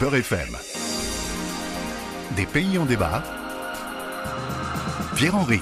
Beurre FM. Des pays en débat. Pierre-Henri.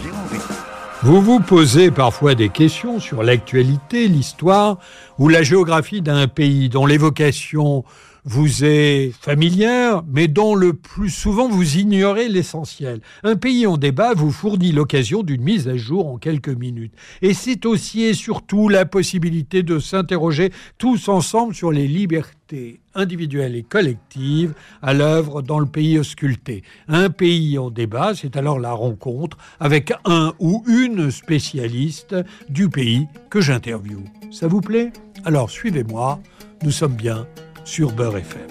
Vous vous posez parfois des questions sur l'actualité, l'histoire ou la géographie d'un pays dont l'évocation vous est familière, mais dont le plus souvent vous ignorez l'essentiel. Un pays en débat vous fournit l'occasion d'une mise à jour en quelques minutes. Et c'est aussi et surtout la possibilité de s'interroger tous ensemble sur les libertés individuelles et collectives à l'œuvre dans le pays ausculté. Un pays en débat, c'est alors la rencontre avec un ou une spécialiste du pays que j'interviewe. Ça vous plaît? Alors suivez-moi, nous sommes bien sur Beurre FM.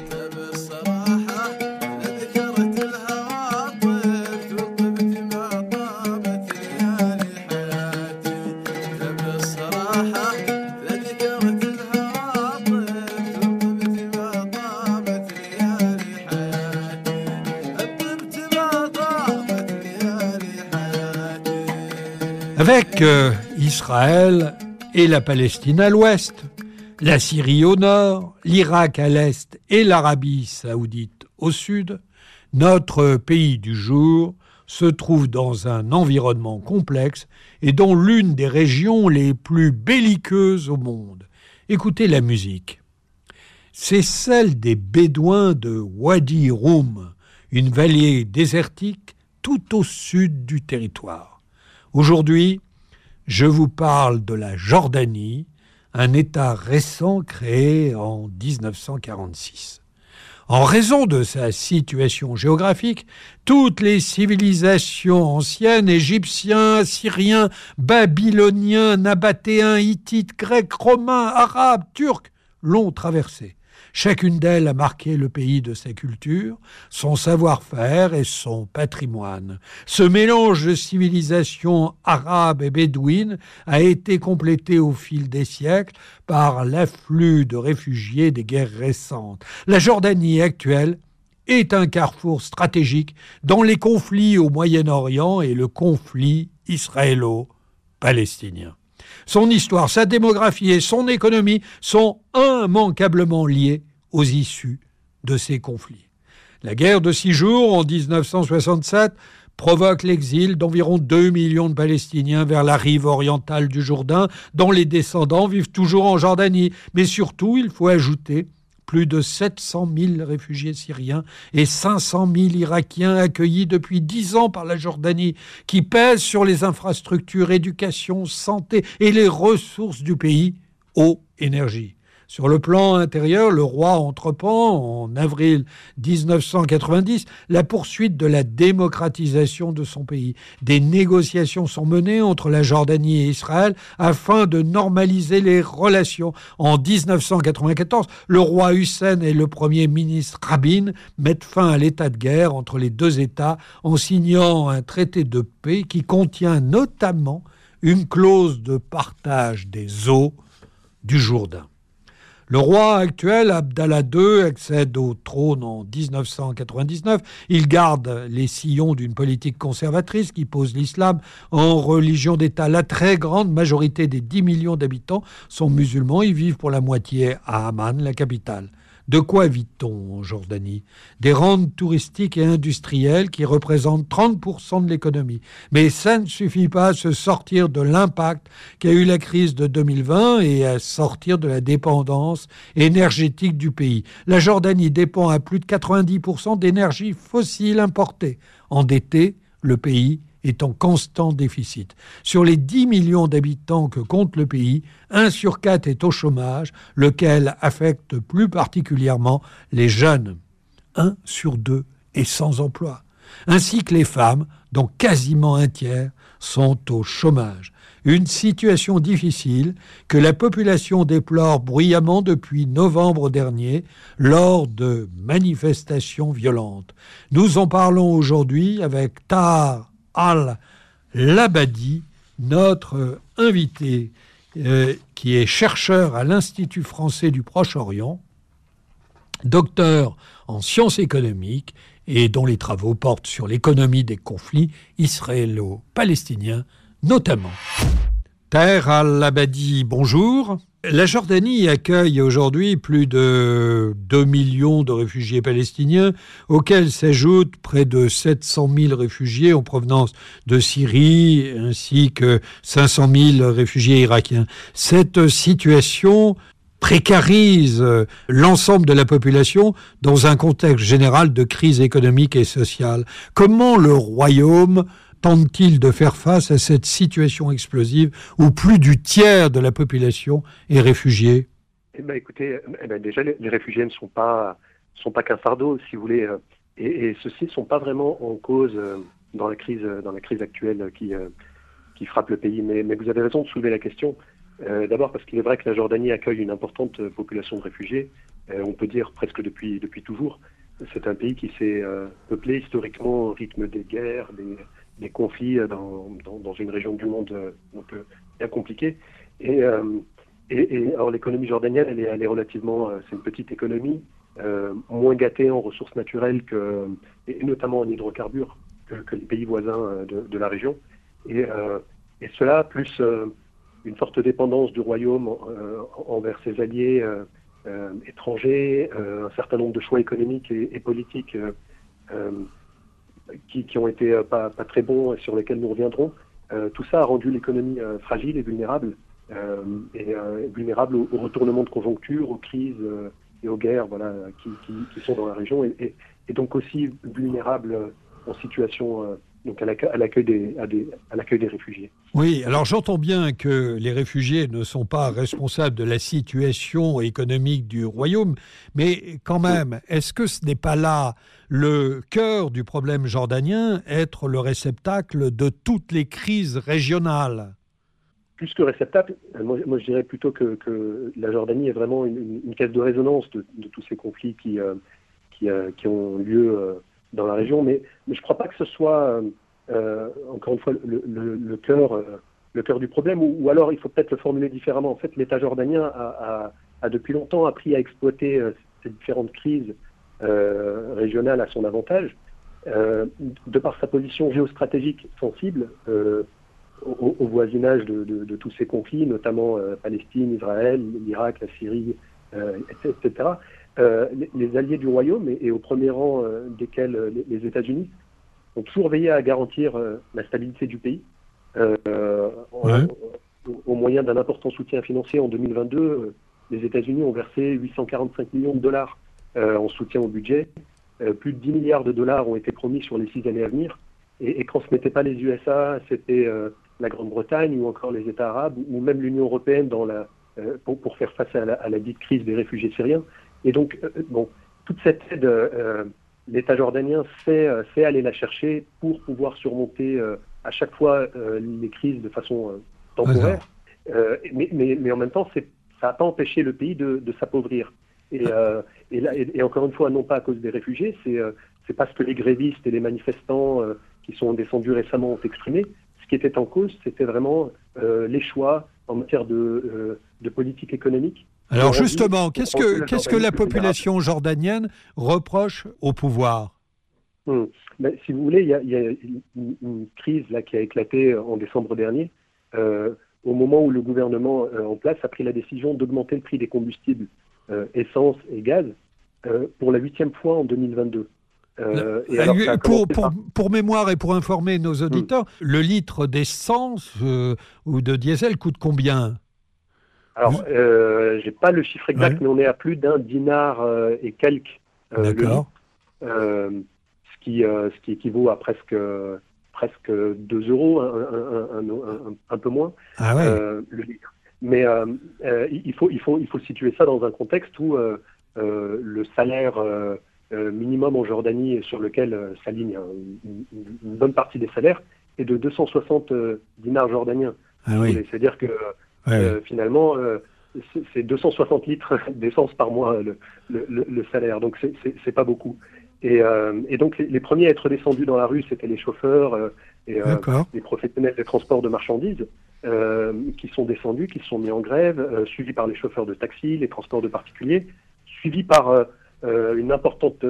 Avec euh, Israël et la Palestine à l'ouest, la Syrie au nord, l'Irak à l'est et l'Arabie saoudite au sud, notre pays du jour se trouve dans un environnement complexe et dont l'une des régions les plus belliqueuses au monde. Écoutez la musique. C'est celle des Bédouins de Wadi Rum, une vallée désertique tout au sud du territoire. Aujourd'hui, je vous parle de la Jordanie, un État récent créé en 1946. En raison de sa situation géographique, toutes les civilisations anciennes, égyptiens, assyriens, babyloniens, nabatéens, hittites, grecs, romains, arabes, turcs, l'ont traversé. Chacune d'elles a marqué le pays de sa culture, son savoir-faire et son patrimoine. Ce mélange de civilisations arabes et bédouines a été complété au fil des siècles par l'afflux de réfugiés des guerres récentes. La Jordanie actuelle est un carrefour stratégique dans les conflits au Moyen-Orient et le conflit israélo-palestinien. Son histoire, sa démographie et son économie sont immanquablement liées aux issues de ces conflits. La guerre de six jours en 1967 provoque l'exil d'environ 2 millions de Palestiniens vers la rive orientale du Jourdain, dont les descendants vivent toujours en Jordanie. Mais surtout, il faut ajouter plus de 700 000 réfugiés syriens et 500 000 Irakiens accueillis depuis dix ans par la Jordanie, qui pèsent sur les infrastructures, éducation, santé et les ressources du pays, eau, énergie. Sur le plan intérieur, le roi entreprend, en avril 1990, la poursuite de la démocratisation de son pays. Des négociations sont menées entre la Jordanie et Israël afin de normaliser les relations. En 1994, le roi Hussein et le premier ministre Rabin mettent fin à l'état de guerre entre les deux États en signant un traité de paix qui contient notamment une clause de partage des eaux du Jourdain. Le roi actuel, Abdallah II, accède au trône en 1999. Il garde les sillons d'une politique conservatrice qui pose l'islam en religion d'État. La très grande majorité des 10 millions d'habitants sont musulmans. Ils vivent pour la moitié à Amman, la capitale. De quoi vit-on en Jordanie? Des rentes touristiques et industrielles qui représentent 30% de l'économie. Mais ça ne suffit pas à se sortir de l'impact qu'a eu la crise de 2020 et à sortir de la dépendance énergétique du pays. La Jordanie dépend à plus de 90% d'énergie fossile importée. Endetté, le pays est en constant déficit. Sur les 10 millions d'habitants que compte le pays, 1 sur 4 est au chômage, lequel affecte plus particulièrement les jeunes. 1 sur 2 est sans emploi, ainsi que les femmes, dont quasiment un tiers sont au chômage. Une situation difficile que la population déplore bruyamment depuis novembre dernier lors de manifestations violentes. Nous en parlons aujourd'hui avec Tahar Al-Labadi, notre invité, euh, qui est chercheur à l'Institut français du Proche-Orient, docteur en sciences économiques et dont les travaux portent sur l'économie des conflits israélo-palestiniens notamment. Terre Al-Labadi, bonjour. La Jordanie accueille aujourd'hui plus de 2 millions de réfugiés palestiniens, auxquels s'ajoutent près de 700 000 réfugiés en provenance de Syrie, ainsi que 500 000 réfugiés irakiens. Cette situation précarise l'ensemble de la population dans un contexte général de crise économique et sociale. Comment le royaume tente-t-il de faire face à cette situation explosive où plus du tiers de la population est réfugiée? Eh ben, Écoutez, eh ben, déjà, les, réfugiés ne sont pas, sont pas qu'un fardeau, si vous voulez, euh, et, ceux-ci ne sont pas vraiment en cause euh, dans la crise, dans la crise actuelle qui, euh, frappe le pays. Mais, mais vous avez raison de soulever la question. D'abord parce qu'il est vrai que la Jordanie accueille une importante population de réfugiés, on peut dire presque depuis, depuis toujours. C'est un pays qui s'est peuplé historiquement au rythme des guerres, des, des conflits euh, dans, dans, une région du monde euh, donc, euh, bien compliquée. Et, et, alors l'économie jordanienne, elle est, elle est relativement, c'est une petite économie, moins gâtée en ressources naturelles que, et notamment en hydrocarbures que, les pays voisins de, la région. Et, et cela, plus une forte dépendance du royaume envers ses alliés étrangers, un certain nombre de choix économiques et politiques qui, ont été euh, pas, très bons et sur lesquels nous reviendrons. Euh, tout ça a rendu l'économie euh, fragile et vulnérable, et vulnérable au, retournement de conjoncture, aux crises et aux guerres voilà, qui, sont dans la région, et, donc aussi vulnérable en situation donc à l'accueil des, à l'accueil des réfugiés. Oui, alors j'entends bien que les réfugiés ne sont pas responsables de la situation économique du royaume, mais quand même, est-ce que ce n'est pas là le cœur du problème jordanien, être le réceptacle de toutes les crises régionales? Plus que réceptacle, moi, je dirais plutôt que, la Jordanie est vraiment une, caisse de résonance de, tous ces conflits qui, euh, euh, qui, ont lieu euh, dans la région, mais, je ne crois pas que ce soit, euh, encore une fois, le, euh, cœur du problème, ou, alors il faut peut-être le formuler différemment. En fait, l'État jordanien a, depuis longtemps appris à exploiter euh, ces différentes crises régionales à son avantage, de par sa position géostratégique sensible au, voisinage de, tous ces conflits, notamment Palestine, Israël, l'Irak, la Syrie, etc. Euh, les, alliés du royaume, et, au premier rang euh, desquels euh, les, États-Unis, ont toujours veillé à garantir la stabilité du pays. au, moyen d'un important soutien financier en 2022, les États-Unis ont versé 845 millions de dollars en soutien au budget. plus de 10 milliards de dollars ont été promis sur les six années à venir. Et, quand ce n'était pas les USA, c'était la Grande-Bretagne ou encore les États arabes ou même l'Union européenne dans la, pour, faire face à la, à la dite crise des réfugiés syriens. Et donc, euh, bon, toute cette aide, euh, l'État jordanien sait, euh, sait, aller la chercher pour pouvoir surmonter à chaque fois les crises de façon temporaire. Mais, mais, mais, en même temps, ça n'a pas empêché le pays de, de s'appauvrir. Et, et, là, et, encore une fois, non pas à cause des réfugiés, c'est parce que les grévistes et les manifestants qui sont descendus récemment ont exprimé. Ce qui était en cause, c'était vraiment les choix en matière de, de politique économique alors justement, qu'est-ce que, qu'est-ce que la population jordanienne reproche au pouvoir? Hmm. ben, Si vous voulez, il y a, une, crise là, qui a éclaté en décembre dernier, euh, au moment où le gouvernement euh, en place a pris la décision d'augmenter le prix des combustibles, euh, essence et gaz, pour la huitième fois en 2022. Et pour, pour, pour, mémoire et pour informer nos auditeurs, hmm. le litre d'essence ou de diesel coûte combien? Alors, euh, j'ai pas le chiffre exact, mais on est à plus d'un dinar euh, et quelques euh, D'accord. Euh, ce, qui, ce qui équivaut à presque, presque 2 euros, un, peu moins, ah ouais. le litre. Mais il, faut, il, faut, il faut situer ça dans un contexte où le salaire minimum en Jordanie, sur lequel s'aligne une, une, bonne partie des salaires, est de 260 dinars jordaniens. Ah oui. C'est-à-dire que euh, finalement, euh, c'est 260 litres d'essence par mois le, salaire, donc c'est pas beaucoup. Et, euh, donc les, premiers à être descendus dans la rue, c'était les chauffeurs et les professionnels des transports de marchandises qui sont descendus, qui se sont mis en grève, suivis par les chauffeurs de taxi, les transports de particuliers, suivis par une importante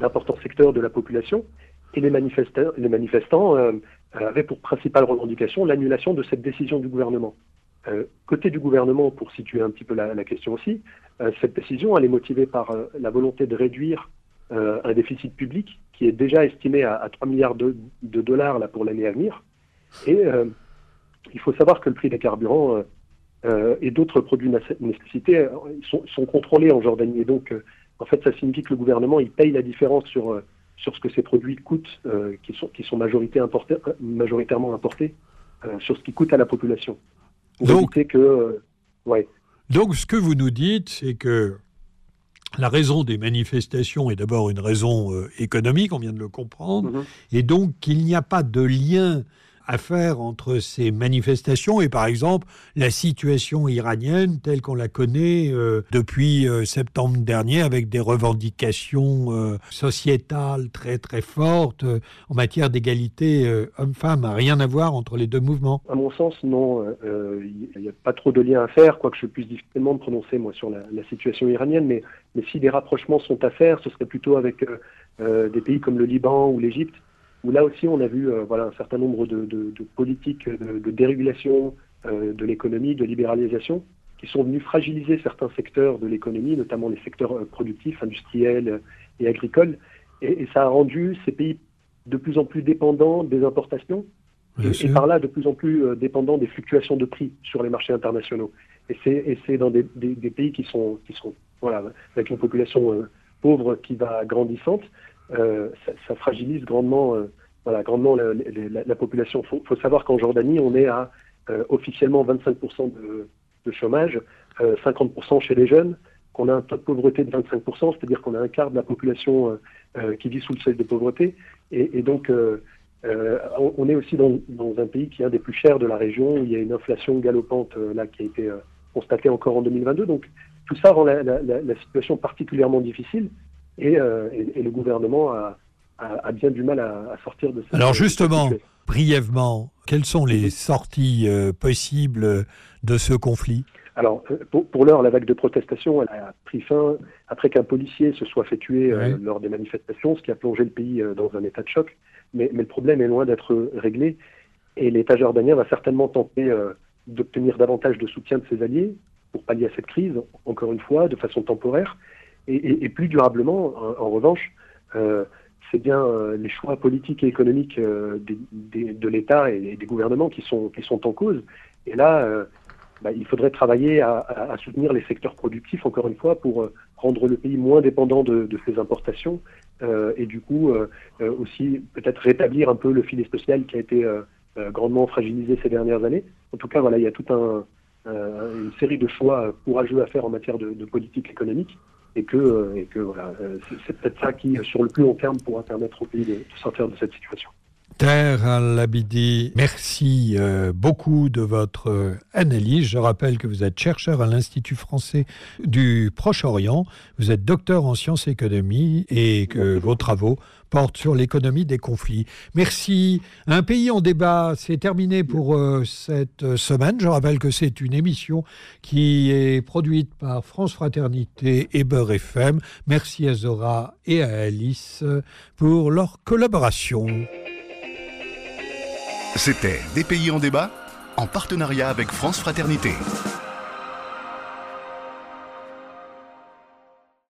d'importants secteurs de la population. Et les manifestants avait pour principale revendication l'annulation de cette décision du gouvernement. côté du gouvernement, pour situer un petit peu la, question aussi, cette décision, elle est motivée par la volonté de réduire un déficit public qui est déjà estimé à, à 3 milliards de, dollars là, pour l'année à venir. Et il faut savoir que le prix des carburants euh, et d'autres produits de euh, sont, sont, contrôlés en Jordanie. Et donc, euh, en fait, ça signifie que le gouvernement il paye la différence sur, sur ce que ces produits coûtent, qui sont, qui sont majorité importés, majoritairement importés, sur ce qui coûte à la population. donc, que, ouais. donc, ce que vous nous dites, c'est que la raison des manifestations est d'abord une raison économique, on vient de le comprendre, mm-hmm. et donc qu'il n'y a pas de lien à faire entre ces manifestations et par exemple la situation iranienne telle qu'on la connaît euh, depuis euh, septembre dernier avec des revendications euh, sociétales très très fortes en matière d'égalité homme-femme. Rien à voir entre les deux mouvements À mon sens, non. Il n'y a pas trop de lien à faire, quoique je puisse difficilement me prononcer moi sur la, la situation iranienne, mais, mais si des rapprochements sont à faire, ce serait plutôt avec des pays comme le Liban ou l'Égypte où là aussi on a vu euh, voilà, un certain nombre de, de, de politiques de, de dérégulation euh, de l'économie, de libéralisation, qui sont venus fragiliser certains secteurs de l'économie, notamment les secteurs euh, productifs, industriels et agricoles. Et, et, ça a rendu ces pays de plus en plus dépendants des importations et, et, par là de plus en plus euh, dépendants des fluctuations de prix sur les marchés internationaux. Et c'est dans des, des, des, pays qui sont, qui sont voilà, avec une population euh, pauvre qui va grandissante, euh, ça, fragilise grandement, euh, voilà, grandement la, la, la population. Il faut, savoir qu'en Jordanie, on est à euh, officiellement 25% de, chômage, 50% chez les jeunes, qu'on a un taux de pauvreté de 25%, c'est-à-dire qu'on a un quart de la population qui vit sous le seuil de pauvreté. Et, donc, on est aussi dans, un pays qui est un des plus chers de la région, où il y a une inflation galopante là qui a été constatée encore en 2022. Donc, tout ça rend la situation particulièrement difficile. Et, euh, et, et, le gouvernement a, a, a, bien du mal à, à sortir de cette Alors justement, cette brièvement, quelles sont les sorties euh, possibles de ce conflit? Alors, euh, pour, pour l'heure, la vague de protestation elle a pris fin après qu'un policier se soit fait tuer oui. lors des manifestations, ce qui a plongé le pays dans un état de choc. Mais, mais le problème est loin d'être réglé et l'État jordanien va certainement tenter d'obtenir davantage de soutien de ses alliés pour pallier à cette crise, encore une fois, de façon temporaire. Et, plus durablement, en, revanche, euh, c'est bien euh, les choix politiques et économiques euh, des, de l'État et des gouvernements qui sont, en cause. Et là, bah, il faudrait travailler à, soutenir les secteurs productifs, encore une fois, pour rendre le pays moins dépendant de, de ses importations et du coup aussi peut-être rétablir un peu le filet social qui a été grandement fragilisé ces dernières années. En tout cas, voilà, il y a tout un, euh, une série de choix courageux à faire en matière de politique économique et que, euh, et que voilà, euh, c'est peut-être ça qui, sur le plus long terme, pourra permettre au pays de sortir de cette situation. Terre Al-Abidi, merci euh, beaucoup de votre euh, analyse. Je rappelle que vous êtes chercheur à l'Institut français du Proche-Orient, vous êtes docteur en sciences économie et que vos travaux portent sur l'économie des conflits. Merci. Un pays en débat, c'est terminé pour euh, cette semaine. Je rappelle que c'est une émission qui est produite par France Fraternité et Beurre FM. Merci à Zora et à Alice pour leur collaboration. C'était Des pays en débat en partenariat avec France Fraternité.